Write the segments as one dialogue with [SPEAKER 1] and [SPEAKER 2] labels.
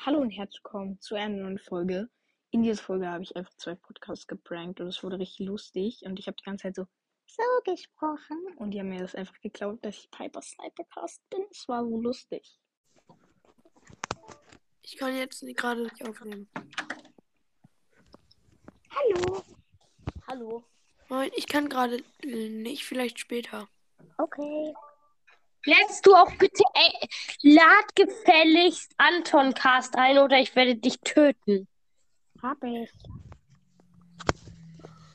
[SPEAKER 1] Hallo und herzlich willkommen zu einer neuen Folge. In dieser Folge habe ich einfach zwei Podcasts geprankt und es wurde richtig lustig und ich habe die ganze Zeit so so gesprochen und die haben mir das einfach geklaut, dass ich Piper Snipercast bin. Es war so lustig.
[SPEAKER 2] Ich kann jetzt gerade nicht aufnehmen.
[SPEAKER 1] Hallo.
[SPEAKER 3] Hallo.
[SPEAKER 2] Nein, ich kann gerade nicht, vielleicht später.
[SPEAKER 1] Okay.
[SPEAKER 3] Lädst du auch bitte, ey, lad gefälligst Anton Cast ein oder ich werde dich töten.
[SPEAKER 1] Hab ich.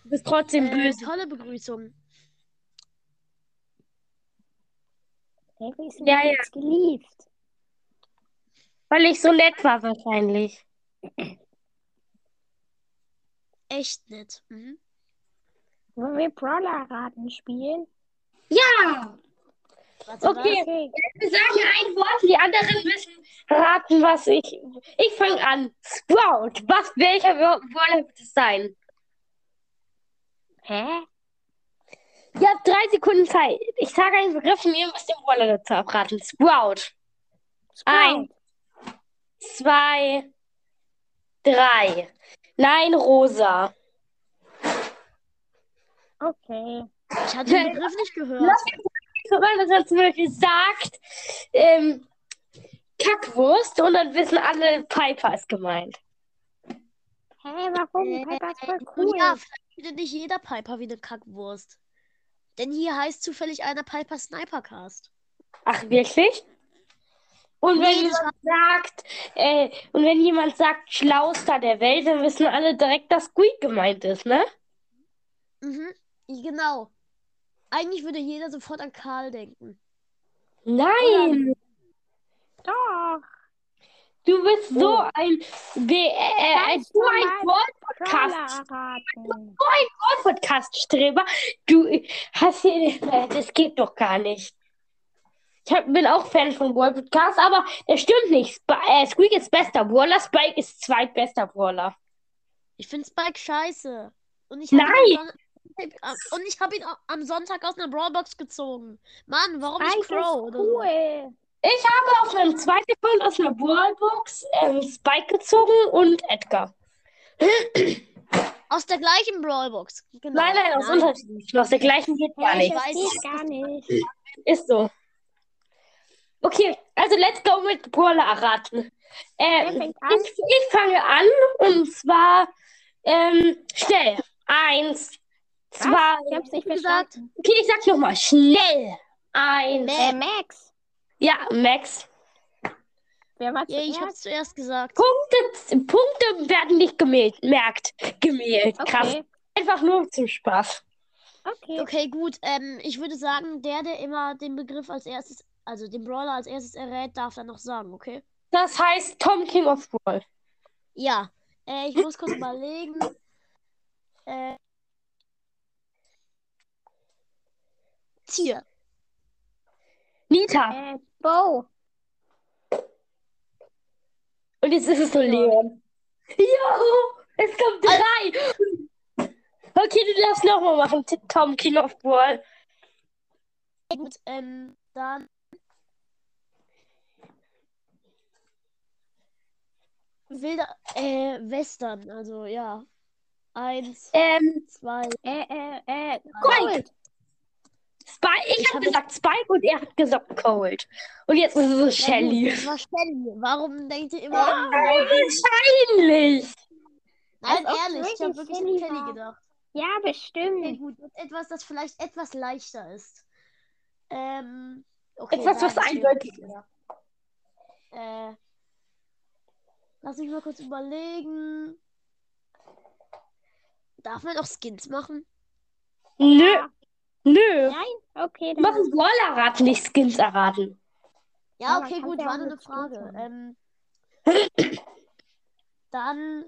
[SPEAKER 3] Du bist trotzdem
[SPEAKER 2] Äh,
[SPEAKER 3] böse.
[SPEAKER 2] tolle Begrüßung.
[SPEAKER 1] Ist
[SPEAKER 3] Ja, ja.
[SPEAKER 1] jetzt geliebt.
[SPEAKER 3] Weil ich so nett war wahrscheinlich.
[SPEAKER 2] Echt nett. Mhm.
[SPEAKER 1] Wollen wir Brawler-Raten spielen?
[SPEAKER 3] Ja!
[SPEAKER 2] Warte,
[SPEAKER 3] Okay. Wir sagen ein Wort, die anderen müssen raten, was ich. Ich fange an. Sprout. Was, welcher Wolle wird es sein?
[SPEAKER 1] Hä?
[SPEAKER 3] Ihr habt drei Sekunden Zeit. Ich sage einen Begriff und ihr müsst den Wolle raten. Sprout. Ein. Zwei. Drei. Nein, rosa.
[SPEAKER 1] Okay.
[SPEAKER 2] Ich hatte den Begriff nicht gehört.
[SPEAKER 3] Guck mal, dass er zum Beispiel sagt, ähm, Kackwurst und dann wissen alle, Piper ist gemeint.
[SPEAKER 1] Hä, warum?
[SPEAKER 2] Äh,
[SPEAKER 1] Piper ist voll cool.
[SPEAKER 2] ja, vielleicht findet nicht jeder Piper wie eine Kackwurst. Denn hier heißt zufällig einer Piper Snipercast.
[SPEAKER 3] Ach, wirklich? Und wenn
[SPEAKER 2] Nee, das
[SPEAKER 3] jemand sagt, äh, und wenn jemand sagt, schlauster der Welt, dann wissen alle direkt, dass Squeak gemeint ist, ne?
[SPEAKER 2] Mhm. Genau. Eigentlich würde jeder sofort an Karl denken.
[SPEAKER 3] Nein,
[SPEAKER 1] Doch.
[SPEAKER 3] du bist so
[SPEAKER 1] Oh.
[SPEAKER 3] ein, B äh, ein, so ein Podcast,
[SPEAKER 1] Brawler-Raten.
[SPEAKER 3] Podcast-Streber. Du hast hier, äh, das geht doch gar nicht. Ich hab, bin auch Fan von Brawl Podcast, aber das stimmt nicht. Sp äh, Squeak ist bester Brawler, Spike ist zweitbester Brawler.
[SPEAKER 2] Ich finde Spike scheiße. Und ich
[SPEAKER 3] Nein!
[SPEAKER 2] Und ich habe ihn am Sonntag aus einer Brawlbox gezogen. Mann, warum nicht
[SPEAKER 1] Spike
[SPEAKER 2] Crow?
[SPEAKER 1] ist
[SPEAKER 2] Oder so?
[SPEAKER 1] cool.
[SPEAKER 3] Ich habe auf meinem zweiten Account aus einer Brawlbox ähm, Spike gezogen und Edgar.
[SPEAKER 2] Aus der gleichen Brawlbox. Genau.
[SPEAKER 3] Nein, nein, aus unterschiedlichen. Aus der gleichen geht gar nicht.
[SPEAKER 1] das
[SPEAKER 2] weiß
[SPEAKER 1] gar nicht.
[SPEAKER 3] Ist so. Okay, also let's go mit Brawler erraten. Äh,
[SPEAKER 1] an?
[SPEAKER 3] ich, ich fange an und zwar ähm, schnell. Eins, zwei.
[SPEAKER 1] Ich hab's nicht
[SPEAKER 2] gesagt?
[SPEAKER 3] Okay, ich sag nochmal. Schnell. Eins.
[SPEAKER 1] Äh, Max.
[SPEAKER 3] Ja, Max.
[SPEAKER 1] Wer war
[SPEAKER 2] Ja, ich
[SPEAKER 1] zuerst?
[SPEAKER 2] hab's zuerst gesagt.
[SPEAKER 3] Punkte, Punkte werden nicht gemäht, merkt. Gemäht. Krass.
[SPEAKER 1] Okay.
[SPEAKER 3] Einfach nur zum Spaß.
[SPEAKER 1] Okay.
[SPEAKER 2] Okay, gut. Ähm, ich würde sagen, der, der immer den Begriff als erstes, also den Brawler als erstes errät, darf dann noch sagen, okay?
[SPEAKER 3] Das heißt Tom King of Brawl.
[SPEAKER 2] Ja. Äh, ich muss kurz überlegen. Äh. Tier.
[SPEAKER 3] Nita.
[SPEAKER 1] Äh, Bo.
[SPEAKER 3] Und jetzt ist es so Leon. Ja, es kommt drei. Okay, du darfst nochmal machen. Tom King of Brawl.
[SPEAKER 2] Gut, ähm, dann. Wilder, äh, Western, also ja. Eins,
[SPEAKER 3] Ähm,
[SPEAKER 2] zwei.
[SPEAKER 1] Äh, äh, äh,
[SPEAKER 3] Gold.
[SPEAKER 1] Gold.
[SPEAKER 3] Spike. Ich,
[SPEAKER 2] Ich
[SPEAKER 3] habe
[SPEAKER 2] hab-
[SPEAKER 3] gesagt Spike und er hat gesagt Cold. Und jetzt ist es Shelly.
[SPEAKER 2] gut, das war Shelly. Warum denkt ihr immer an die-
[SPEAKER 3] Wahrscheinlich.
[SPEAKER 2] Nein,
[SPEAKER 1] Als ob
[SPEAKER 2] ehrlich, ich habe
[SPEAKER 1] wirklich Shelly
[SPEAKER 2] an Shelly gedacht.
[SPEAKER 1] Ja,
[SPEAKER 2] Okay,
[SPEAKER 1] bestimmt.
[SPEAKER 2] gut. Und etwas, das vielleicht etwas leichter ist. Ähm, okay,
[SPEAKER 3] Etwas, was eindeutig
[SPEAKER 2] schwer. Äh, lass mich mal kurz überlegen. Darf man auch Skins machen?
[SPEAKER 3] Nö.
[SPEAKER 1] Ja.
[SPEAKER 3] Nö.
[SPEAKER 1] Nein? Okay, dann.
[SPEAKER 3] Machen Brawler erraten, nicht Skins erraten.
[SPEAKER 2] Ja,
[SPEAKER 1] Ja,
[SPEAKER 2] okay, gut,
[SPEAKER 1] ja
[SPEAKER 2] war nur eine Frage. Ähm, dann,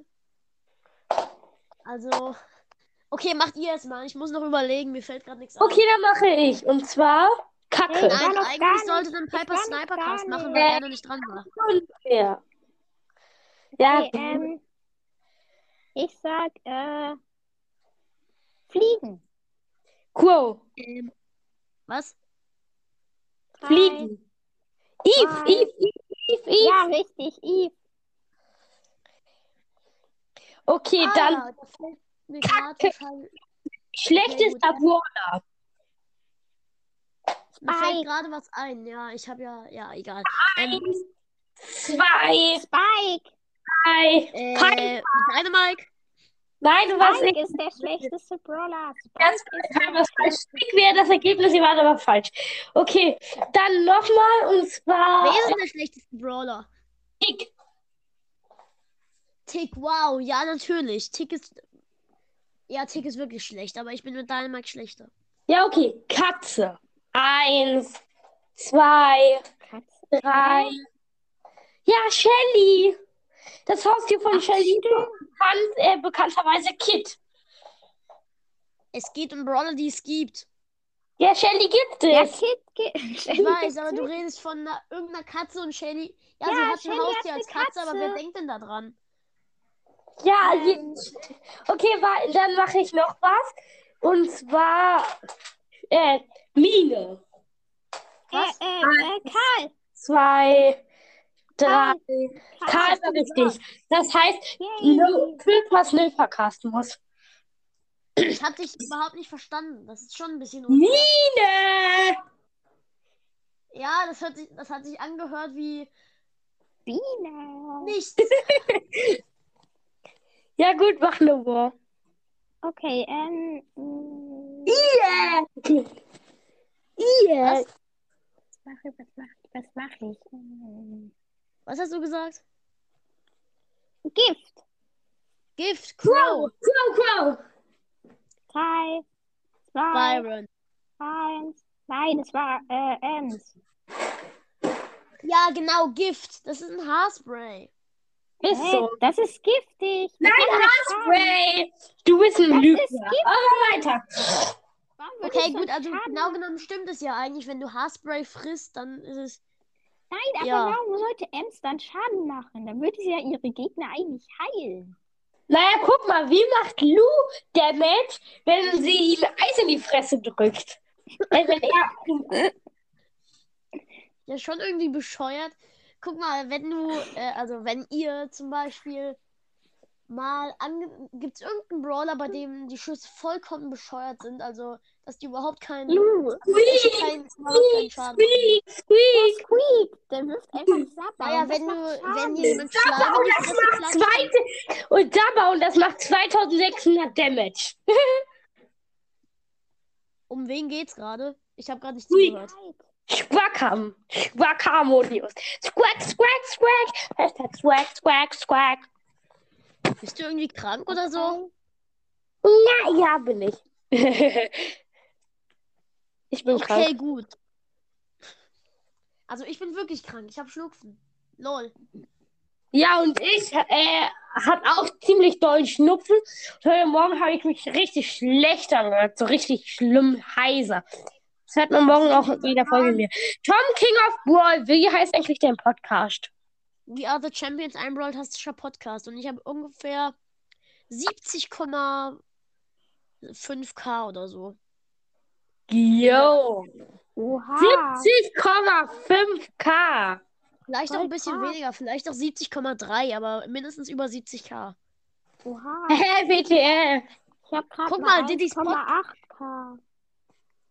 [SPEAKER 2] also, okay, macht ihr es mal. Ich muss noch überlegen, mir fällt gerade nichts
[SPEAKER 3] Okay, dann mache ich. Und zwar Kacke.
[SPEAKER 1] Hey,
[SPEAKER 2] ein. Nein, eigentlich sollte dann Piper Snipercast
[SPEAKER 1] gar
[SPEAKER 2] machen, weil er noch nicht dran war.
[SPEAKER 3] Unfair. Ja,
[SPEAKER 1] Okay, ähm, ich sag, äh, Fliegen.
[SPEAKER 3] Quo.
[SPEAKER 2] Ähm, was?
[SPEAKER 3] Fliegen. Eve. Eve, Eve, Eve, Eve.
[SPEAKER 1] Ja, richtig, Eve.
[SPEAKER 3] Okay,
[SPEAKER 2] Ah,
[SPEAKER 3] dann Kacke. schlechtester Brawler.
[SPEAKER 2] Mir fällt gerade was ein. Ja, ich habe ja. Ja, egal. Ähm,
[SPEAKER 3] Zwei,
[SPEAKER 1] Spike.
[SPEAKER 3] drei.
[SPEAKER 2] äh,
[SPEAKER 3] Piper. Nein, du warst
[SPEAKER 1] Spike ist der schlechteste Brawler.
[SPEAKER 3] Ganz
[SPEAKER 1] der
[SPEAKER 3] was falsch. Spike wäre das Ergebnis, ihr wart aber falsch. Okay, dann nochmal und zwar
[SPEAKER 2] Wer ist der schlechteste Brawler?
[SPEAKER 3] Tick.
[SPEAKER 2] Tick, wow. Ja, natürlich. Tick ist. Ja, Tick ist wirklich schlecht, aber ich bin mit Dynamike schlechter.
[SPEAKER 3] Ja, okay. Katze. Eins, zwei,
[SPEAKER 1] Katze.
[SPEAKER 3] drei. Ja, Shelly. Das Haustier von Shelly bekannt, äh, bekannterweise Kit.
[SPEAKER 2] Es geht um Brawler, die es gibt.
[SPEAKER 3] Ja, Shelly gibt es.
[SPEAKER 1] Kid. Ge
[SPEAKER 2] Ich weiß, aber du redest von einer, irgendeiner Katze und Shelly. Ja,
[SPEAKER 1] Ja,
[SPEAKER 2] sie hat
[SPEAKER 1] Shelly
[SPEAKER 2] ein
[SPEAKER 1] hat
[SPEAKER 2] Haustier
[SPEAKER 1] eine
[SPEAKER 2] als Katze, aber wer
[SPEAKER 1] Katze.
[SPEAKER 2] denkt denn da dran?
[SPEAKER 3] Ja,
[SPEAKER 1] Ähm.
[SPEAKER 3] okay, wa- dann mache ich noch was. Und zwar äh, Mine.
[SPEAKER 1] Äh, äh, äh, Karl.
[SPEAKER 3] Zwei, drei.
[SPEAKER 1] Karl.
[SPEAKER 3] Karl war richtig. Das heißt,
[SPEAKER 1] Yay.
[SPEAKER 3] no, Pilpers Nilverkasmus.
[SPEAKER 2] Ich hab dich überhaupt nicht verstanden. Das ist schon ein bisschen unfair.
[SPEAKER 3] Mine!
[SPEAKER 2] Ja, das, hört sich, das hat sich angehört wie
[SPEAKER 1] Biene.
[SPEAKER 2] nichts.
[SPEAKER 3] Ja, gut, mach War.
[SPEAKER 1] Okay, ähm. mh,
[SPEAKER 3] Yeah! Yeah!
[SPEAKER 2] Was?
[SPEAKER 1] Was mache ich? Was mache ich? Was
[SPEAKER 2] hast du gesagt?
[SPEAKER 1] Gift.
[SPEAKER 2] Gift,
[SPEAKER 3] Crow!
[SPEAKER 2] Crow,
[SPEAKER 3] Crow!
[SPEAKER 1] Drei, zwei,
[SPEAKER 2] Byron.
[SPEAKER 1] eins. Nein, es war äh, Ems.
[SPEAKER 2] Ja, genau, Gift. Das ist ein Haarspray.
[SPEAKER 3] Ist
[SPEAKER 1] Hä?
[SPEAKER 3] so.
[SPEAKER 1] Das ist giftig. Das
[SPEAKER 3] Nein. Haarspray! Du bist ein Lügner. Aber weiter.
[SPEAKER 2] Okay, gut, also
[SPEAKER 1] schaden
[SPEAKER 2] genau genommen stimmt es ja eigentlich. Wenn du Haarspray frisst, dann ist es.
[SPEAKER 1] Nein, aber
[SPEAKER 2] Ja.
[SPEAKER 1] warum sollte Ems dann Schaden machen? Dann würde sie ja ihre Gegner eigentlich heilen.
[SPEAKER 3] Naja, guck mal, wie macht Lou Damage, wenn sie ihm Eis in die Fresse drückt? Äh, wenn er.
[SPEAKER 2] Ja, schon irgendwie bescheuert. Guck mal, wenn du, äh, also wenn ihr zum Beispiel mal ange gibt es irgendeinen Brawler, bei dem die Schüsse vollkommen bescheuert sind, also dass die überhaupt keinen,
[SPEAKER 3] Squeak!
[SPEAKER 2] keinen
[SPEAKER 3] Squeak! Squeak! Squeak!
[SPEAKER 1] Squeak, der wirft einfach Sapper.
[SPEAKER 2] Naja,
[SPEAKER 1] und das
[SPEAKER 2] wenn
[SPEAKER 1] macht
[SPEAKER 2] du, wenn jemand in
[SPEAKER 3] und das macht zweite. Und Dabba und das macht 2600 Damage.
[SPEAKER 2] um wen geht's gerade? Ich habe gerade nicht zugehört.
[SPEAKER 3] Squackam. Squackhamonius. Squack, squack, squack. Hashtag squack, squack, squack.
[SPEAKER 2] Bist du irgendwie krank oder so?
[SPEAKER 3] Na ja, bin ich. ich bin
[SPEAKER 2] Okay,
[SPEAKER 3] krank.
[SPEAKER 2] gut. Also ich bin wirklich krank. Ich habe Schnupfen. Lol.
[SPEAKER 3] Ja, und ich äh, hatte auch ziemlich dollen Schnupfen. Und heute Morgen habe ich mich richtig schlecht angehört. So richtig schlimm heiser. Das hört man morgen auch in der Folge mir. Tom King of Brawl, wie heißt eigentlich dein Podcast?
[SPEAKER 2] We are the Champions, ein Brawl-tastischer Podcast. Und ich habe ungefähr 70,5k oder so.
[SPEAKER 3] Yo.
[SPEAKER 1] Oha.
[SPEAKER 3] 70,5k.
[SPEAKER 2] Vielleicht auch ein bisschen weniger, vielleicht auch 70,3, aber mindestens über 70k.
[SPEAKER 1] Oha.
[SPEAKER 3] Hä, WTF?
[SPEAKER 1] Ich hab grad
[SPEAKER 2] Guck
[SPEAKER 1] mal
[SPEAKER 2] Diddy's Pod-
[SPEAKER 1] 1,8k.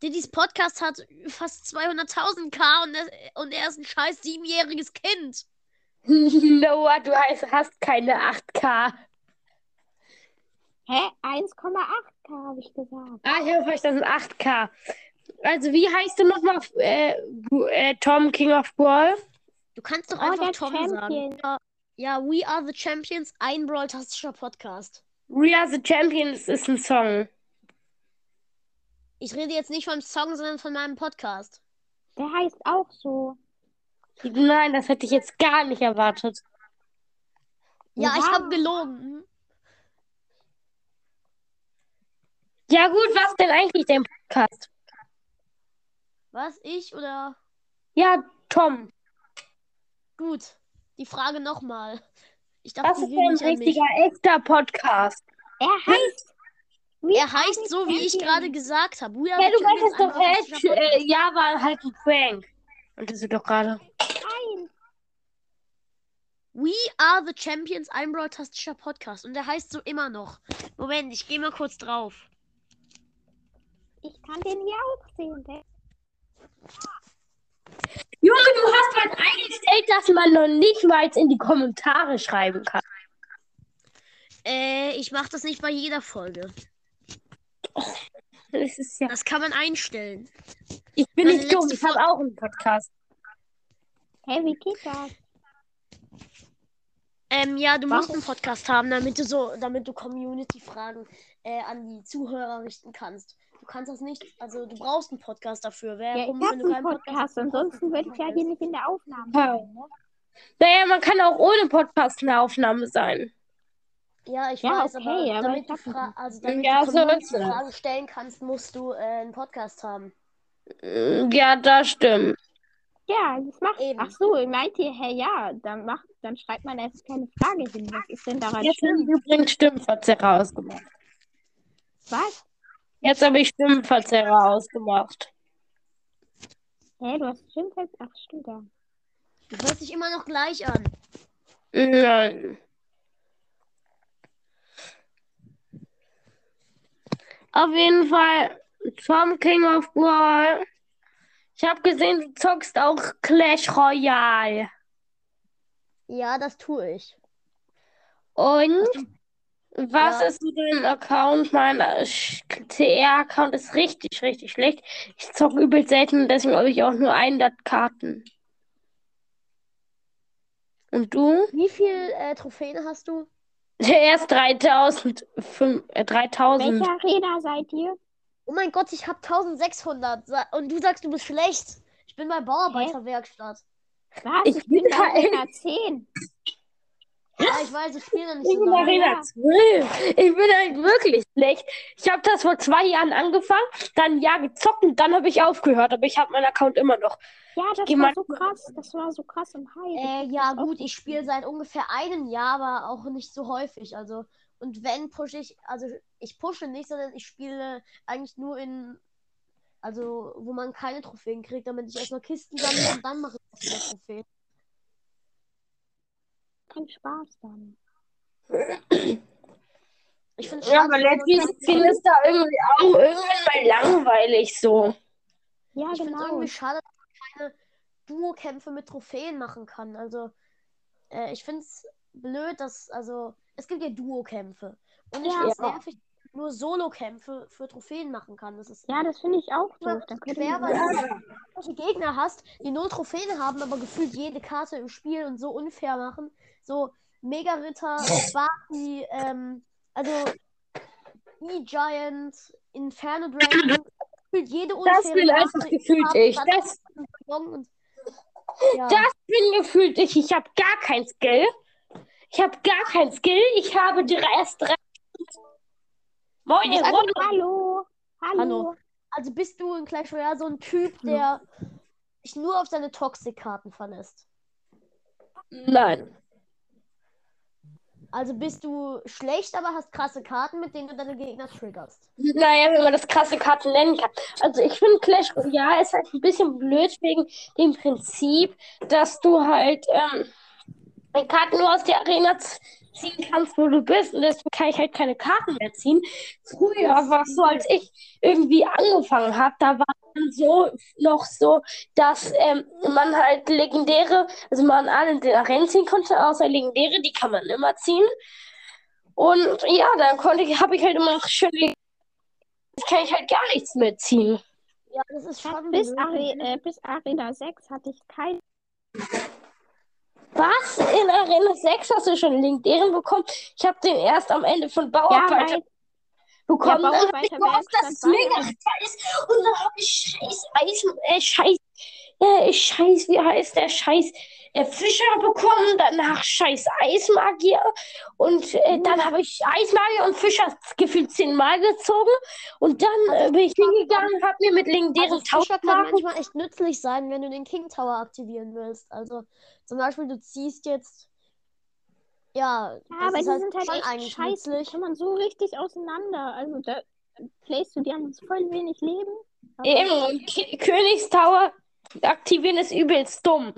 [SPEAKER 2] Diddy's Podcast hat fast 200.000k und, er- und er ist ein scheiß siebenjähriges Kind.
[SPEAKER 3] Noah, du hast keine 8k.
[SPEAKER 1] Hä? 1,8k habe ich gesagt.
[SPEAKER 3] Ah, ich habe verstanden, 8k. Also, wie heißt du nochmal äh, äh, Tom King of Brawl?
[SPEAKER 2] Du kannst doch
[SPEAKER 1] Oh,
[SPEAKER 2] einfach Tom
[SPEAKER 1] Champion.
[SPEAKER 2] sagen. Ja, ja, We Are the Champions, ein Brawl-tastischer Podcast.
[SPEAKER 3] We Are the Champions ist ein Song.
[SPEAKER 2] Ich rede jetzt nicht vom Song, sondern von meinem Podcast.
[SPEAKER 1] Der heißt auch so.
[SPEAKER 3] Nein, das hätte ich jetzt gar nicht erwartet.
[SPEAKER 2] Ja, ich
[SPEAKER 1] Oha.
[SPEAKER 2] habe gelogen. Hm?
[SPEAKER 3] Ja, gut, was denn eigentlich dein Podcast?
[SPEAKER 2] Was? Ich oder?
[SPEAKER 3] Ja, Tom.
[SPEAKER 2] Gut. Die Frage nochmal. Ich
[SPEAKER 3] Das
[SPEAKER 2] dachte,
[SPEAKER 3] ist
[SPEAKER 2] die will
[SPEAKER 3] ein richtiger, echter Podcast.
[SPEAKER 1] Er heißt. We
[SPEAKER 2] Er heißt so, wie ich gerade gesagt habe.
[SPEAKER 3] Ja, du meintest
[SPEAKER 2] ein
[SPEAKER 3] doch,
[SPEAKER 2] Podcast.
[SPEAKER 3] äh, ja, war halt ein Prank. Und das ist doch gerade.
[SPEAKER 1] Nein.
[SPEAKER 2] We are the Champions, ein Broadtastischer Podcast. Und der heißt so immer noch. Moment, ich gehe mal kurz drauf.
[SPEAKER 1] Ich kann den hier auch sehen. Der
[SPEAKER 3] Junge, du hast halt eingestellt, dass man noch nicht mal in die Kommentare schreiben kann.
[SPEAKER 2] Äh, ich mache das nicht bei jeder Folge.
[SPEAKER 3] Das ist ja.
[SPEAKER 2] Das kann man einstellen.
[SPEAKER 3] Ich bin
[SPEAKER 2] Meine
[SPEAKER 3] nicht dumm, ich habe auch einen Podcast.
[SPEAKER 1] Hä, wie geht das?
[SPEAKER 2] Ähm, ja, du musst
[SPEAKER 1] Warum?
[SPEAKER 2] einen Podcast haben, damit du so, damit du Community-Fragen äh, an die Zuhörer richten kannst. Du kannst das nicht, also du brauchst einen Podcast dafür. Wer
[SPEAKER 1] Ja,
[SPEAKER 2] rum,
[SPEAKER 1] ich
[SPEAKER 2] wenn du
[SPEAKER 1] habe
[SPEAKER 2] keinen
[SPEAKER 1] einen Podcast, ansonsten würde ich ja hier nicht in der Aufnahme sein. Ne?
[SPEAKER 3] Naja, man kann auch ohne Podcast eine Aufnahme sein.
[SPEAKER 2] Ja, ich
[SPEAKER 1] Ja,
[SPEAKER 2] weiß,
[SPEAKER 1] okay,
[SPEAKER 2] aber
[SPEAKER 1] aber
[SPEAKER 2] damit
[SPEAKER 1] ich
[SPEAKER 2] du, Fra also damit
[SPEAKER 3] Ja,
[SPEAKER 2] du
[SPEAKER 3] so
[SPEAKER 2] Community-Fragen stellen kannst, musst du äh, einen Podcast haben.
[SPEAKER 3] Mm, Ja, das stimmt.
[SPEAKER 1] Ja, das macht.
[SPEAKER 2] Eben.
[SPEAKER 1] Ach so, meint ihr, hey, ja, dann macht, dann schreibt man erst keine Frage hin. Was ist denn daran
[SPEAKER 3] Jetzt habe ich übrigens Stimmverzerrer ausgemacht.
[SPEAKER 1] Was?
[SPEAKER 3] Jetzt habe ich Stimmverzerrer ausgemacht.
[SPEAKER 1] Hä, du hast jetzt? Ach, stimmt ja.
[SPEAKER 2] Du hörst dich immer noch gleich an.
[SPEAKER 3] Nein. Auf jeden Fall zum King of Brawl. Ich habe gesehen, du zockst auch Clash Royale.
[SPEAKER 2] Ja, das tue ich.
[SPEAKER 3] Und was
[SPEAKER 2] Ja.
[SPEAKER 3] ist so dein Account? Mein CR-Account ist richtig, richtig schlecht. Ich zocke übel selten deswegen habe ich auch nur 100 Karten. Und du?
[SPEAKER 2] Wie viel äh, Trophäen hast du?
[SPEAKER 3] Erst 3000. fünf- äh, 3000.
[SPEAKER 1] Welche Arena seid ihr?
[SPEAKER 2] Oh mein Gott, ich habe 1600. Sa- Und du sagst, du bist schlecht. Ich bin bei Bauarbeiterwerkstatt.
[SPEAKER 1] Was?
[SPEAKER 3] Ich
[SPEAKER 1] Ich, bin bei Arena 10.
[SPEAKER 2] Ja, ich weiß, ich spiele nicht
[SPEAKER 3] Ich
[SPEAKER 2] so
[SPEAKER 3] bin
[SPEAKER 2] lange.
[SPEAKER 3] Arena 12. Ich bin halt wirklich schlecht. Ich habe das vor zwei Jahren angefangen, dann ein Jahr gezockt und dann habe ich aufgehört. Aber ich habe meinen Account immer noch.
[SPEAKER 1] Ja, das
[SPEAKER 3] Geh
[SPEAKER 1] war
[SPEAKER 3] mal-
[SPEAKER 1] so krass. Das war so krass im Hype.
[SPEAKER 2] Äh, ja, gut, ich spiele seit ungefähr einem Jahr, aber auch nicht so häufig. Also, und wenn pushe ich, also ich pushe nicht, sondern ich spiele eigentlich nur in, also wo man keine Trophäen kriegt, damit ich erstmal Kisten sammle und dann mache ich Trophäen.
[SPEAKER 1] Kein Spaß dann.
[SPEAKER 2] Ich finde
[SPEAKER 3] Ja, aber Let's Skin ist da irgendwie auch irgendwann mal langweilig so.
[SPEAKER 1] Ja,
[SPEAKER 2] Ich finde es
[SPEAKER 1] genau.
[SPEAKER 2] irgendwie schade, dass man keine Duo-Kämpfe mit Trophäen machen kann. Also, äh, ich finde es blöd, dass, also, es gibt ja Duo-Kämpfe. Und ich
[SPEAKER 1] Ja.
[SPEAKER 2] finde es nervig, nur Solo-Kämpfe für Trophäen machen kann. Das ist
[SPEAKER 1] Ja, das finde ich auch doof. Dann man
[SPEAKER 2] weil du solche Gegner hast, die null Trophäen haben, aber gefühlt jede Karte im Spiel und so unfair machen. So Mega-Ritter, Sparky, ähm, also E-Giant, Inferno Dragon, gefühlt jede unfaire
[SPEAKER 3] Das bin
[SPEAKER 2] Karte
[SPEAKER 3] einfach gefühlt ich. Das,
[SPEAKER 2] und, ja.
[SPEAKER 3] das bin gefühlt ich. Ich habe gar kein Skill. Ich habe gar kein Skill. Ich habe drei, erst drei. Moin,
[SPEAKER 2] bist
[SPEAKER 3] Ronny.
[SPEAKER 1] Hallo. Hallo.
[SPEAKER 2] Hallo. Also bist du in Clash Royale so ein Typ, der sich nur auf seine Toxic-Karten verlässt?
[SPEAKER 3] Nein.
[SPEAKER 2] Also bist du schlecht, aber hast krasse Karten, mit denen du deine Gegner triggerst.
[SPEAKER 3] Naja, wenn man das krasse Karten nennen kann. Also ich finde Clash Royale ist halt ein bisschen blöd wegen dem Prinzip, dass du halt ähm, Karten nur aus der Arena ziehen kannst, wo du bist. Und deswegen kann ich halt keine Karten mehr ziehen. Früher war es so, als ich irgendwie angefangen habe, da war dann so noch so, dass ähm, man halt legendäre, also man alle in den Arenen ziehen konnte, außer legendäre, die kann man immer ziehen. Und ja, dann konnte ich, habe ich halt immer noch schön Jetzt kann ich halt gar nichts mehr ziehen.
[SPEAKER 2] Ja, das ist schon
[SPEAKER 1] Bis. Are äh, bis Arena 6 hatte ich kein.
[SPEAKER 3] Was? In Arena 6 hast du schon LinkedIn bekommen? Ich habe den erst am Ende von Bauarbeiter
[SPEAKER 1] weil-
[SPEAKER 3] bekommen.
[SPEAKER 1] Ja,
[SPEAKER 3] dann habe ich gehofft, dass es mega ist. Und dann habe ich scheiß Eis, äh, scheiß, äh, scheiß, wie heißt der scheiß äh, Fischer bekommen, danach scheiß Eismagier und äh, dann habe ich Eismagier und Fischer gefühlt zehnmal gezogen und dann äh, bin ich hingegangen, habe mir mit legendären
[SPEAKER 2] Also Fischer kann
[SPEAKER 3] Tauschmarken
[SPEAKER 2] manchmal echt nützlich sein, wenn du den King Tower aktivieren willst. Also zum Beispiel, du ziehst jetzt. Ja,
[SPEAKER 1] Ja,
[SPEAKER 2] das
[SPEAKER 1] aber
[SPEAKER 2] ist
[SPEAKER 1] die
[SPEAKER 2] halt
[SPEAKER 1] sind halt
[SPEAKER 2] schon
[SPEAKER 1] echt
[SPEAKER 2] eigentlich
[SPEAKER 1] scheiße. Kann man so richtig auseinander. Also da playst du, die haben voll wenig Leben.
[SPEAKER 3] Eben, und K Königstower aktivieren ist übelst dumm.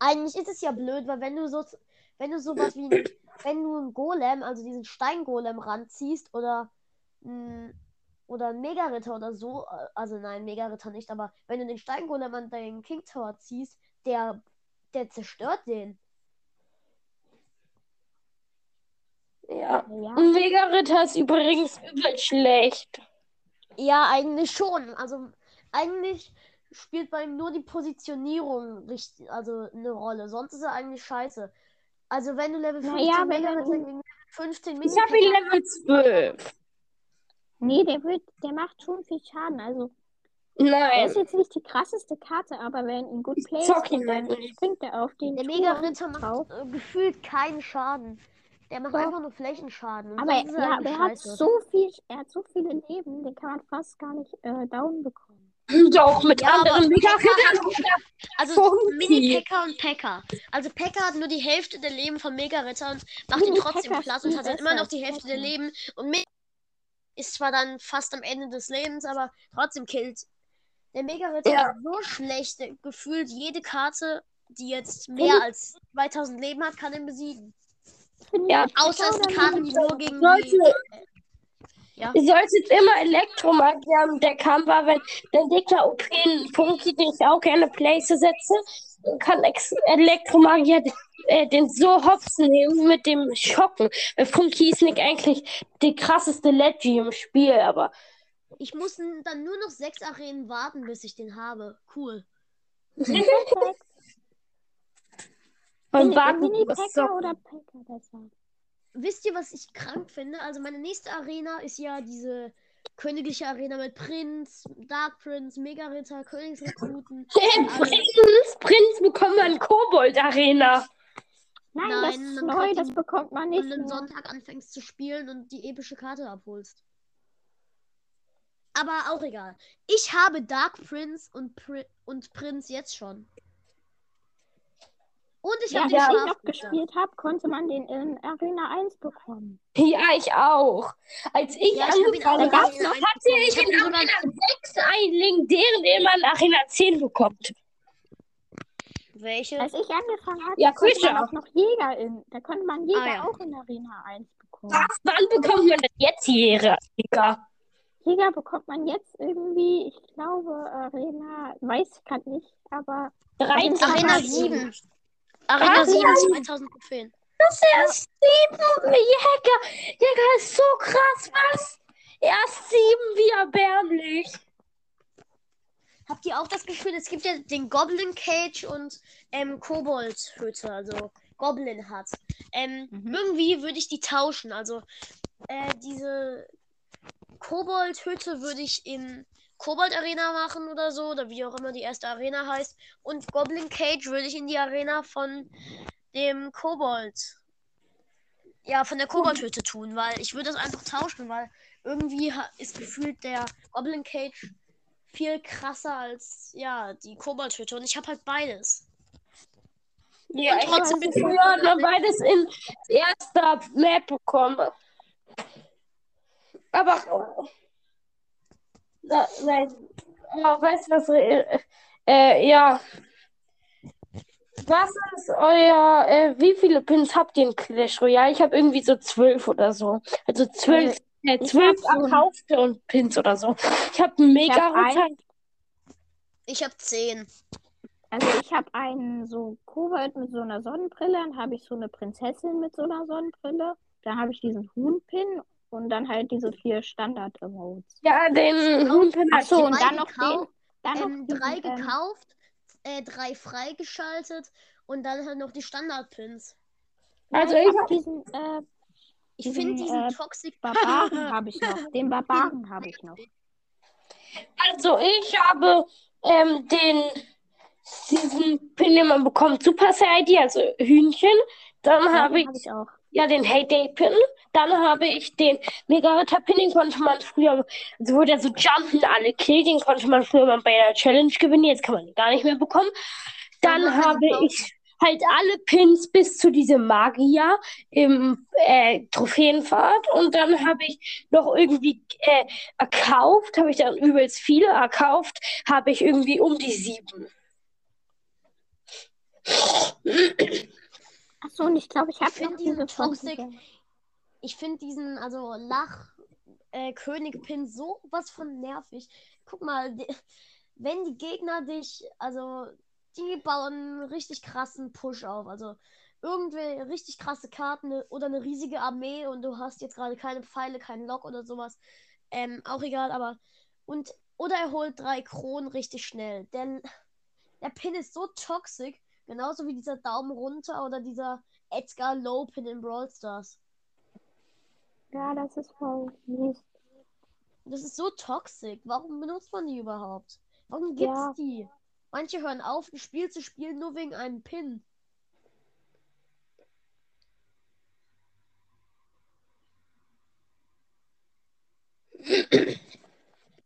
[SPEAKER 2] Eigentlich ist es ja blöd, weil wenn du so, wenn du sowas wie ein, wenn du einen Golem, also diesen Steingolem ranziehst oder ein, oder ein Mega-Ritter oder so, äh, also nein, Mega-Ritter nicht, aber wenn du den Steingolem an deinen King Tower ziehst, der, der zerstört den.
[SPEAKER 3] Ja.
[SPEAKER 1] Ja.
[SPEAKER 3] Ein Mega-Ritter ist übrigens übel schlecht.
[SPEAKER 2] Ja, eigentlich schon. Also eigentlich spielt bei ihm nur die Positionierung richtig, also eine Rolle. Sonst ist er eigentlich scheiße. Also wenn du Level 15
[SPEAKER 1] Naja, wenn
[SPEAKER 2] Mega-Ritter
[SPEAKER 1] du-
[SPEAKER 2] gegen Level 15
[SPEAKER 3] Ich habe ihn Level 12.
[SPEAKER 1] Nee, der wird, der macht schon viel Schaden. Also, er
[SPEAKER 3] Nein.
[SPEAKER 1] ist jetzt nicht die krasseste Karte, aber wenn ihn gut
[SPEAKER 3] ihn
[SPEAKER 1] dann
[SPEAKER 3] halt
[SPEAKER 1] springt er auf den
[SPEAKER 2] Der Mega-Ritter macht
[SPEAKER 1] drauf.
[SPEAKER 2] äh, gefühlt keinen Schaden. Der macht
[SPEAKER 1] Doch.
[SPEAKER 2] einfach nur Flächenschaden. Und
[SPEAKER 1] Aber,
[SPEAKER 2] er
[SPEAKER 1] ja, aber
[SPEAKER 2] eigentlich
[SPEAKER 1] er hat so viel, er hat so viele Leben, den kann man fast gar nicht äh, down bekommen.
[SPEAKER 3] Doch, mit
[SPEAKER 2] Ja,
[SPEAKER 3] anderen Mega-Rittern.
[SPEAKER 2] Also. Mini-Packer und Packer. Also Packer hat nur die Hälfte der Leben von Mega-Rittern, macht ihn trotzdem platt und hat dann
[SPEAKER 1] besser
[SPEAKER 2] immer noch die Hälfte der. Leben. Und Mega ist zwar dann fast am Ende des Lebens, aber trotzdem killt. Der Mega-Ritter
[SPEAKER 3] Ja.
[SPEAKER 2] ist so schlecht, der- gefühlt jede Karte, die jetzt mehr
[SPEAKER 1] ich-
[SPEAKER 2] als 2000 Leben hat, kann ihn besiegen.
[SPEAKER 3] Ja.
[SPEAKER 1] ich
[SPEAKER 2] Außer es ist eine Karte, die nur gegen die...
[SPEAKER 3] Leute,
[SPEAKER 2] Ja.
[SPEAKER 3] Ihr solltet immer Elektromagier am Deck haben, weil wenn der Gegner OP einen Funky, den ich auch gerne place setze, kann Elektromagier äh, den so hops nehmen mit dem Schocken. Weil Funky ist nicht eigentlich die krasseste Leggy im Spiel, aber
[SPEAKER 2] Ich muss dann nur noch sechs Arenen warten, bis ich den habe. Cool.
[SPEAKER 3] beim
[SPEAKER 1] Mini,
[SPEAKER 3] Warten
[SPEAKER 1] Mini Packer oder Packer besser?
[SPEAKER 2] Wisst ihr, was ich krank finde? Also meine nächste Arena ist ja diese königliche Arena mit Prinz, Dark Prince, Mega-Ritter, Königsrekruten.
[SPEAKER 3] Hey, Prinz, Prinz bekommt man Kobold-Arena.
[SPEAKER 1] Nein,
[SPEAKER 2] Nein,
[SPEAKER 1] das ist neu, das bekommt man nicht
[SPEAKER 2] Wenn du am. Sonntag anfängst zu spielen und die epische Karte abholst. Aber auch egal. Ich habe Dark Prince und, Pri und Prinz jetzt schon. Und ich
[SPEAKER 1] Ja,
[SPEAKER 2] habe
[SPEAKER 1] als
[SPEAKER 2] den
[SPEAKER 1] ich noch gespielt habe, konnte man den in Arena 1 bekommen.
[SPEAKER 3] Ja, ich auch. Als ich
[SPEAKER 2] Ja,
[SPEAKER 3] angefangen habe, hatte ich in Arena 6 einen legendären, den man in Arena 10 bekommt.
[SPEAKER 2] Welche?
[SPEAKER 1] Als ich angefangen habe,
[SPEAKER 3] Ja,
[SPEAKER 1] konnte man
[SPEAKER 3] Fischer.
[SPEAKER 1] auch noch Jäger in. Da konnte man Jäger
[SPEAKER 2] Ah, ja.
[SPEAKER 1] auch in Arena 1 bekommen.
[SPEAKER 3] Was? Wann bekommt man das jetzt hier, Digga?
[SPEAKER 1] Jäger bekommt man jetzt irgendwie, ich glaube, Arena, weiß ich gerade nicht, aber
[SPEAKER 3] 13.
[SPEAKER 2] Arena
[SPEAKER 1] Arena
[SPEAKER 2] 7. Arena
[SPEAKER 3] Was?
[SPEAKER 2] 7, 2000 Trophäen.
[SPEAKER 3] Das ist erst 7 Jäger. Jäger ist so krass, was? Erst 7, wie erbärmlich.
[SPEAKER 2] Habt ihr auch das Gefühl, es gibt ja den Goblin Cage und ähm, Kobold Hütte, also Goblin Hut. Ähm,
[SPEAKER 1] Mhm.
[SPEAKER 2] Irgendwie würde ich die tauschen. Also äh, diese Kobold Hütte würde ich in Kobold Arena machen oder so, oder wie auch immer die erste Arena heißt. Und Goblin Cage würde ich in die Arena von dem Kobold. Ja, von der Kobold-Hütte tun, weil ich würde das einfach tauschen, weil irgendwie ist gefühlt der Goblin Cage viel krasser als ja die Kobold-Hütte und ich habe halt beides.
[SPEAKER 3] Ja,
[SPEAKER 2] Und
[SPEAKER 3] ich
[SPEAKER 2] trotzdem
[SPEAKER 3] hätte
[SPEAKER 2] bin ich
[SPEAKER 3] früher noch beides in erster Map bekommen. Aber. oh. Na, nein. Oh, weißt du was? Äh, äh, ja. Was ist euer. Äh, wie viele Pins habt ihr in Clash Royale? Ich habe irgendwie so zwölf oder so. Also zwölf. Äh,
[SPEAKER 1] ich
[SPEAKER 3] zwölf
[SPEAKER 1] hab
[SPEAKER 3] erkaufte und Pins oder so. Ich habe einen
[SPEAKER 1] Ich hab
[SPEAKER 3] Mega-Ritter.
[SPEAKER 1] ein-
[SPEAKER 2] Ich habe zehn.
[SPEAKER 1] Also ich habe einen so Kobold mit so einer Sonnenbrille, dann habe ich so eine Prinzessin mit so einer Sonnenbrille, dann habe ich diesen Huhnpin und dann halt diese vier Standard-Emotes.
[SPEAKER 3] Ja, den Huhnpin
[SPEAKER 1] Ach
[SPEAKER 3] hab
[SPEAKER 1] so,
[SPEAKER 3] ich.
[SPEAKER 1] und
[SPEAKER 2] drei
[SPEAKER 1] dann noch den,
[SPEAKER 2] gekauft,
[SPEAKER 1] dann noch
[SPEAKER 2] Ähm,
[SPEAKER 1] diesen,
[SPEAKER 2] drei
[SPEAKER 1] ähm,
[SPEAKER 2] gekauft, äh, drei freigeschaltet und dann halt noch die Standard-Pins.
[SPEAKER 3] Also ich
[SPEAKER 1] hab
[SPEAKER 3] hab-
[SPEAKER 1] diesen äh,
[SPEAKER 2] Ich
[SPEAKER 1] Diesen,
[SPEAKER 2] finde diesen
[SPEAKER 1] äh,
[SPEAKER 2] Toxic
[SPEAKER 1] Barbaren habe ich noch. Den Barbaren habe ich noch.
[SPEAKER 3] Also ich habe ähm, den diesen Pin, den man bekommt, Super ID, also Hühnchen. Dann
[SPEAKER 1] Ja,
[SPEAKER 3] habe ich
[SPEAKER 1] habe ich auch.
[SPEAKER 3] Ja den Heyday Pin. Dann habe ich den Mega Ritter Pin, den konnte man früher, also wo der so jumpen alle killt, den konnte man früher mal bei der Challenge gewinnen. Jetzt kann man den gar nicht mehr bekommen. Dann
[SPEAKER 2] kann
[SPEAKER 3] habe
[SPEAKER 2] ihn
[SPEAKER 3] ich halt alle Pins bis zu diesem Magier im äh, Trophäenfahrt. Und dann habe ich noch irgendwie äh, erkauft, habe ich dann übelst viele erkauft, habe ich irgendwie um die sieben. Achso, und ich glaube, ich habe noch
[SPEAKER 2] diesen
[SPEAKER 3] diese
[SPEAKER 2] Toxic-. Ich finde diesen, also Lach, äh, König-Pin so was von nervig. Guck mal, die, wenn die Gegner dich, also die bauen einen richtig krassen Push auf. Also irgendwie richtig krasse Karten oder eine riesige Armee und du hast jetzt gerade keine Pfeile, keinen Lock oder sowas. Ähm, auch egal, aber. Und, oder er holt drei Kronen richtig schnell. Denn der Pin ist so toxisch, genauso wie dieser Daumen runter oder dieser Edgar Low Pin in Brawl Stars.
[SPEAKER 3] Ja, das ist voll mies.
[SPEAKER 2] Das ist so toxisch. Warum benutzt man die überhaupt? Warum gibt's
[SPEAKER 3] Ja.
[SPEAKER 2] die? Manche hören auf, ein Spiel zu spielen, nur wegen einem Pin.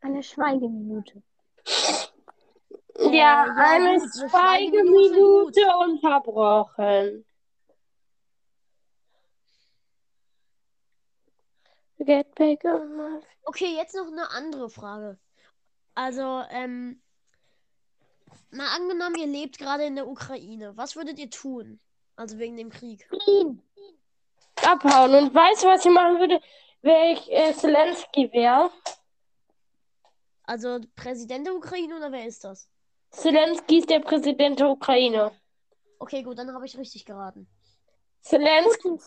[SPEAKER 3] Eine Schweigeminute. Ja,
[SPEAKER 2] ja,
[SPEAKER 3] eine
[SPEAKER 2] Schweigeminute,
[SPEAKER 3] unterbrochen. Get back on
[SPEAKER 2] Okay, jetzt noch eine andere Frage. Also, ähm, mal angenommen, ihr lebt gerade in der Ukraine. Was würdet ihr tun? Also wegen dem Krieg.
[SPEAKER 3] Abhauen. Und weißt du, was ich machen würde, wenn ich äh, Zelensky wäre?
[SPEAKER 2] Also Präsident der Ukraine oder wer ist das?
[SPEAKER 3] Zelensky ist der Präsident der Ukraine.
[SPEAKER 2] Okay, gut, dann habe ich richtig geraten.
[SPEAKER 3] Zelensky,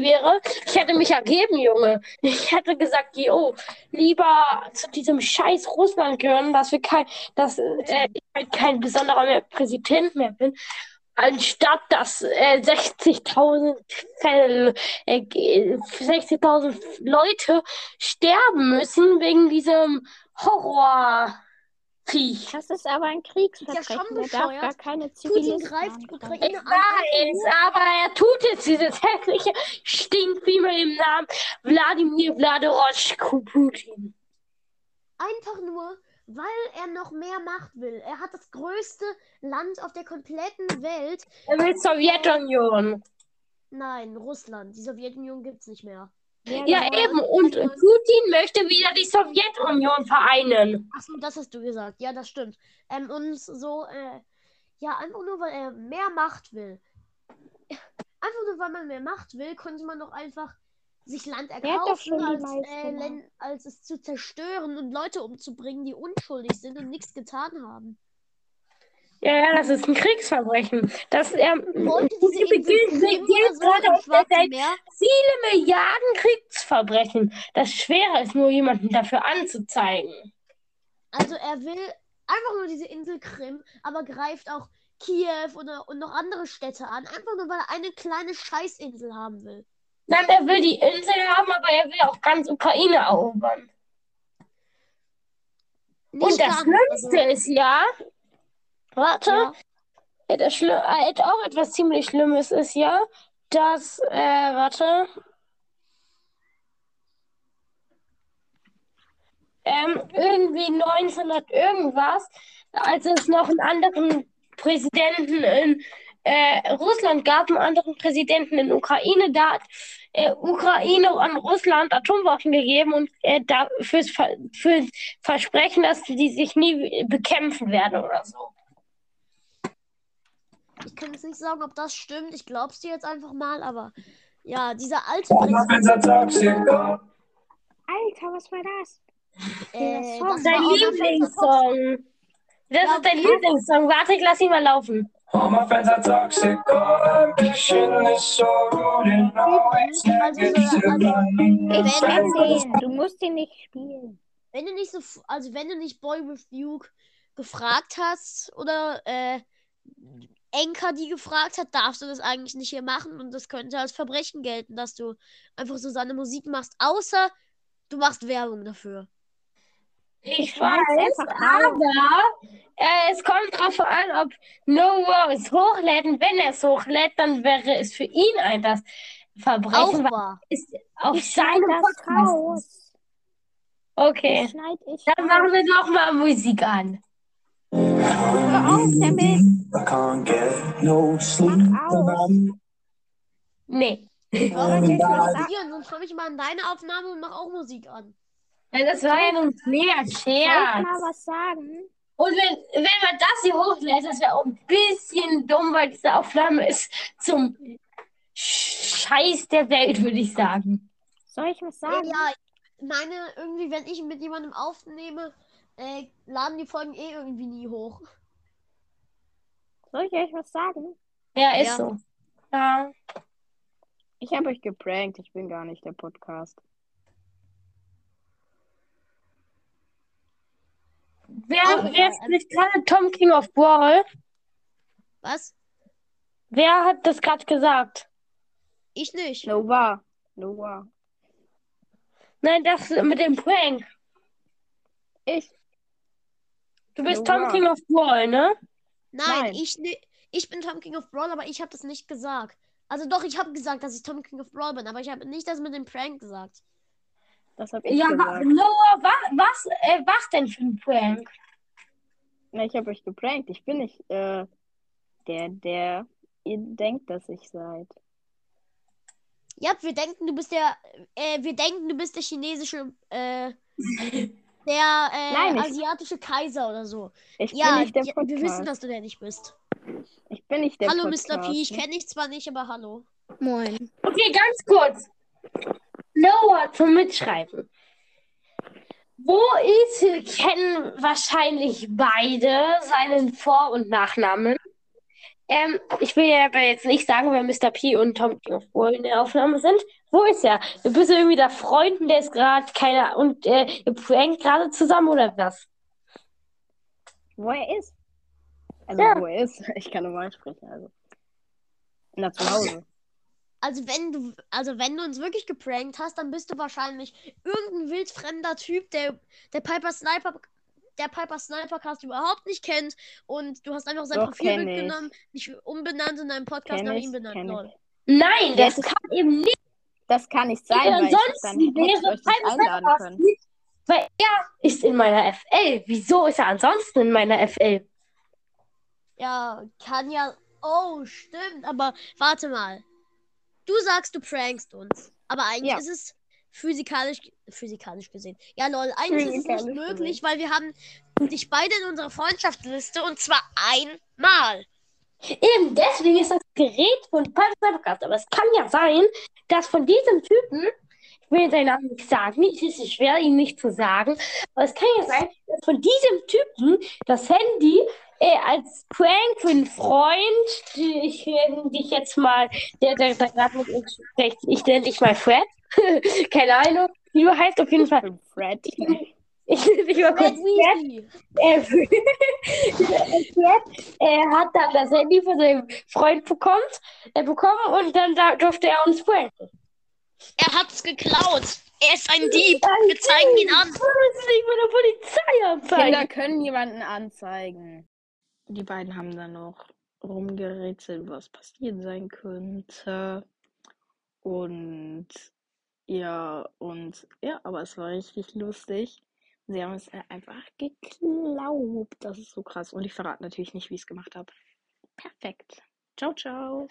[SPEAKER 3] wäre, ich hätte mich ergeben, Junge. Ich hätte gesagt, jo, lieber zu diesem scheiß Russland gehören, dass wir kein, dass äh, ich halt kein besonderer mehr Präsident mehr bin, anstatt dass äh, 60.000 Fälle, äh, 60.000 Leute sterben müssen wegen diesem Horrorviech.
[SPEAKER 1] Das ist aber ein
[SPEAKER 2] ja
[SPEAKER 1] Kriegsverbrechen.
[SPEAKER 2] schon
[SPEAKER 1] Der darf
[SPEAKER 2] bescheuert.
[SPEAKER 1] gar keine
[SPEAKER 2] Putin
[SPEAKER 1] Zivilisten
[SPEAKER 2] greift
[SPEAKER 1] angreifen.
[SPEAKER 2] Ukraine
[SPEAKER 3] Ich weiß, aber er tut jetzt dieses hässliche Stinkvieh mit dem Namen Wladimir Wladimirovich Putin.
[SPEAKER 2] Einfach nur, weil er noch mehr Macht will. Er hat das größte Land auf der kompletten Welt.
[SPEAKER 3] Er will Sowjetunion.
[SPEAKER 2] Nein, Russland. Die Sowjetunion gibt's nicht mehr.
[SPEAKER 3] Ja, eben. Und Putin möchte wieder die Sowjetunion vereinen.
[SPEAKER 2] Achso, das hast du gesagt. Ja, das stimmt. Ähm, und so, äh, ja, einfach nur, weil er mehr Macht will. Einfach nur, weil man mehr Macht will, könnte man doch einfach sich Land erkaufen, als, äh, als es zu zerstören und Leute umzubringen, die unschuldig sind und nichts getan haben.
[SPEAKER 3] Ja, ja, das ist ein Kriegsverbrechen. Das er
[SPEAKER 2] Wollte diese so
[SPEAKER 3] gerade auf der Welt
[SPEAKER 2] Meer?
[SPEAKER 3] viele Milliarden Kriegsverbrechen. Das Schwere ist nur, jemanden dafür anzuzeigen.
[SPEAKER 2] Also er will einfach nur diese Insel Krim, aber greift auch Kiew oder, und noch andere Städte an. Einfach nur, weil er eine kleine Scheißinsel haben will.
[SPEAKER 3] Nein, er will die Insel haben, aber er will auch ganz Ukraine erobern.
[SPEAKER 2] Nicht
[SPEAKER 3] Und das
[SPEAKER 2] ganz,
[SPEAKER 3] Schlimmste
[SPEAKER 2] also,
[SPEAKER 3] ist ja, warte,
[SPEAKER 2] ja.
[SPEAKER 3] Das Schli äh, auch etwas ziemlich Schlimmes ist ja, dass, äh, warte, ähm, irgendwie 1900 irgendwas, als es noch einen anderen Präsidenten in äh, Russland gab, einen anderen Präsidenten in Ukraine, da hat äh, Ukraine an Russland Atomwaffen gegeben und äh, da fürs, Ver fürs Versprechen, dass die sich nie bekämpfen werden oder so.
[SPEAKER 2] Ich kann jetzt nicht sagen, ob das stimmt. Ich glaub's dir jetzt einfach mal, aber ja, dieser alte.
[SPEAKER 1] Alter, was war das?
[SPEAKER 2] äh, das
[SPEAKER 3] Dein Lieblingssong. Das
[SPEAKER 2] Ja,
[SPEAKER 3] ist dein. Lieblingssong. Warte, ich lass ihn mal laufen.
[SPEAKER 4] All my friends are toxic. All ambitionless, so rude and always negative.
[SPEAKER 1] Ich
[SPEAKER 2] Wenn-
[SPEAKER 1] kenn den. Du musst ihn nicht spielen.
[SPEAKER 2] Wenn du nicht so, also wenn du nicht Boy with Duke gefragt hast oder äh, Enka die gefragt hat, darfst du das eigentlich nicht hier machen und das könnte als Verbrechen gelten, dass du einfach so seine Musik machst, außer du machst Werbung dafür.
[SPEAKER 3] Ich
[SPEAKER 1] schneid's
[SPEAKER 3] weiß, aber äh, es kommt drauf an, ob No Wow es hochlädt. Und wenn er es hochlädt, dann wäre es für ihn ein das
[SPEAKER 2] Auch
[SPEAKER 3] Verbrechen,
[SPEAKER 2] wahr.
[SPEAKER 3] es auf
[SPEAKER 1] Ich
[SPEAKER 3] seinem
[SPEAKER 1] das
[SPEAKER 3] ist.
[SPEAKER 1] raus.
[SPEAKER 3] Okay,
[SPEAKER 1] Schneid ich
[SPEAKER 3] dann machen wir doch mal Musik an.
[SPEAKER 1] Hör auf damit.
[SPEAKER 4] I can't get no sleep. I'm
[SPEAKER 3] Nee,
[SPEAKER 1] das
[SPEAKER 2] das hier? Sonst komme ich mal in deine Aufnahme und mache auch Musik an.
[SPEAKER 3] das war ja nur ein kleiner
[SPEAKER 1] Soll ich
[SPEAKER 3] Scherz.
[SPEAKER 1] mal was sagen?
[SPEAKER 3] Und wenn, wenn man das hier hochlädt, das wäre auch ein bisschen dumm, weil diese Aufnahme ist zum Scheiß der Welt, würde ich sagen.
[SPEAKER 5] Soll ich was
[SPEAKER 2] Ja,
[SPEAKER 5] sagen?
[SPEAKER 2] ich meine, irgendwie, wenn ich mit jemandem aufnehme, äh, laden die Folgen eh irgendwie nie hoch.
[SPEAKER 5] Soll ich euch was sagen?
[SPEAKER 3] Ja, ist
[SPEAKER 2] Ja.
[SPEAKER 3] so. Ja.
[SPEAKER 5] Ich habe euch geprankt. Ich bin gar nicht der Podcast.
[SPEAKER 3] Wer, wer
[SPEAKER 2] egal.
[SPEAKER 3] ist nicht gerade Tom King of Brawl?
[SPEAKER 2] Was?
[SPEAKER 3] Wer hat das gerade gesagt?
[SPEAKER 2] Ich nicht.
[SPEAKER 5] Nova. Nova.
[SPEAKER 3] Nein, das mit dem Prank.
[SPEAKER 5] Ich.
[SPEAKER 3] Du bist
[SPEAKER 5] Nora.
[SPEAKER 3] Tom King of Brawl, ne?
[SPEAKER 2] Nein,
[SPEAKER 5] Nein.
[SPEAKER 2] ich ni- Ich bin Tom King of Brawl, aber ich habe das nicht gesagt. Also doch, ich habe gesagt, dass ich Tom King of Brawl bin, aber ich habe nicht das mit dem Prank gesagt.
[SPEAKER 5] Das habe ich
[SPEAKER 3] Ja,
[SPEAKER 5] gesagt.
[SPEAKER 3] Noah, wa was, äh, was denn für ein Prank?
[SPEAKER 5] Na, ich habe euch geprankt. Ich bin nicht äh, der, der ihr denkt, dass ich seid.
[SPEAKER 2] Ja, wir denken, du bist der, äh, wir denken, du bist der chinesische, äh, der äh,
[SPEAKER 5] Nein,
[SPEAKER 2] asiatische Kaiser oder so.
[SPEAKER 5] Ich
[SPEAKER 2] Ja,
[SPEAKER 5] bin nicht der Podcast.
[SPEAKER 2] wir wissen, dass du der nicht bist.
[SPEAKER 5] Ich bin nicht der
[SPEAKER 2] hallo,
[SPEAKER 5] Podcast.
[SPEAKER 2] Mr. P, ich kenne dich zwar nicht, aber hallo.
[SPEAKER 5] Moin.
[SPEAKER 3] Okay, ganz kurz. Noah zum Mitschreiben. Wo ist, kennen wahrscheinlich beide seinen Vor- und Nachnamen. Ähm, ich will ja aber jetzt nicht sagen, wer Mr. P und Tom King of Brawl in der Aufnahme sind. Wo ist er? Du bist irgendwie der Freund und der ist gerade keiner und äh, ihr prankt gerade zusammen oder was?
[SPEAKER 5] Wo er ist. Also,
[SPEAKER 3] Ja.
[SPEAKER 5] wo er ist. Ich kann normal sprechen. Also. Na, zu Hause.
[SPEAKER 2] Also wenn du, also wenn du uns wirklich geprankt hast, dann bist du wahrscheinlich irgendein wildfremder Typ, der der Piper Sniper, der Piper Sniper Cast überhaupt nicht kennt und du hast einfach sein
[SPEAKER 5] Doch,
[SPEAKER 2] Profilbild
[SPEAKER 5] kenn ich.
[SPEAKER 2] genommen, dich umbenannt in deinem Podcast
[SPEAKER 5] Kenn
[SPEAKER 2] nach
[SPEAKER 5] ich,
[SPEAKER 2] ihm benannt.
[SPEAKER 3] Nein, das
[SPEAKER 5] Jetzt-
[SPEAKER 3] kann eben nicht.
[SPEAKER 5] Das kann nicht sein,
[SPEAKER 3] Weil
[SPEAKER 5] weil ich dann
[SPEAKER 3] ansonsten
[SPEAKER 5] ich
[SPEAKER 3] wäre
[SPEAKER 5] euch nicht einladen können.
[SPEAKER 3] nicht, weil er ist in meiner FL. Wieso ist er ansonsten in meiner FL?
[SPEAKER 2] Ja, kann ja. Oh, stimmt, aber warte mal. Du sagst, du prankst uns. Aber eigentlich
[SPEAKER 5] Ja.
[SPEAKER 2] ist es physikalisch, physikalisch gesehen. Ja, lol, eigentlich ist es nicht möglich, weil wir haben dich beide in unserer Freundschaftsliste und zwar einmal.
[SPEAKER 3] Eben deswegen ist das Gerät von Piper Podcast. Aber es kann ja sein, dass von diesem Typen, ich will seinen Namen nicht sagen, es ist schwer, ihn nicht zu sagen, aber es kann ja sein, dass von diesem Typen das Handy äh, als Prank für einen Freund, ich nenne dich jetzt mal, der, der, der gerade mit uns spricht, ich nenne dich mal Fred, keine Ahnung, wie du heißt, auf jeden Fall,
[SPEAKER 5] Fred.
[SPEAKER 3] Ich nenne dich mal kurz
[SPEAKER 2] Fred
[SPEAKER 3] Fred.
[SPEAKER 2] Weasley.
[SPEAKER 3] Er, hat dann das Handy von seinem Freund bekommen, äh, bekommen und dann da durfte er uns pranken.
[SPEAKER 2] Er hat's geklaut. Er ist ein Dieb. Wir zeigen ihn an.
[SPEAKER 3] Du musst nicht mit der Polizei anzeigen.
[SPEAKER 5] Kinder können jemanden anzeigen. Die beiden haben dann noch rumgerätselt, was passiert sein könnte. Und ja, und ja, aber es war richtig lustig. Sie haben es einfach geglaubt. Das ist so krass. Und ich verrate natürlich nicht, wie ich es gemacht habe. Perfekt. Ciao, ciao.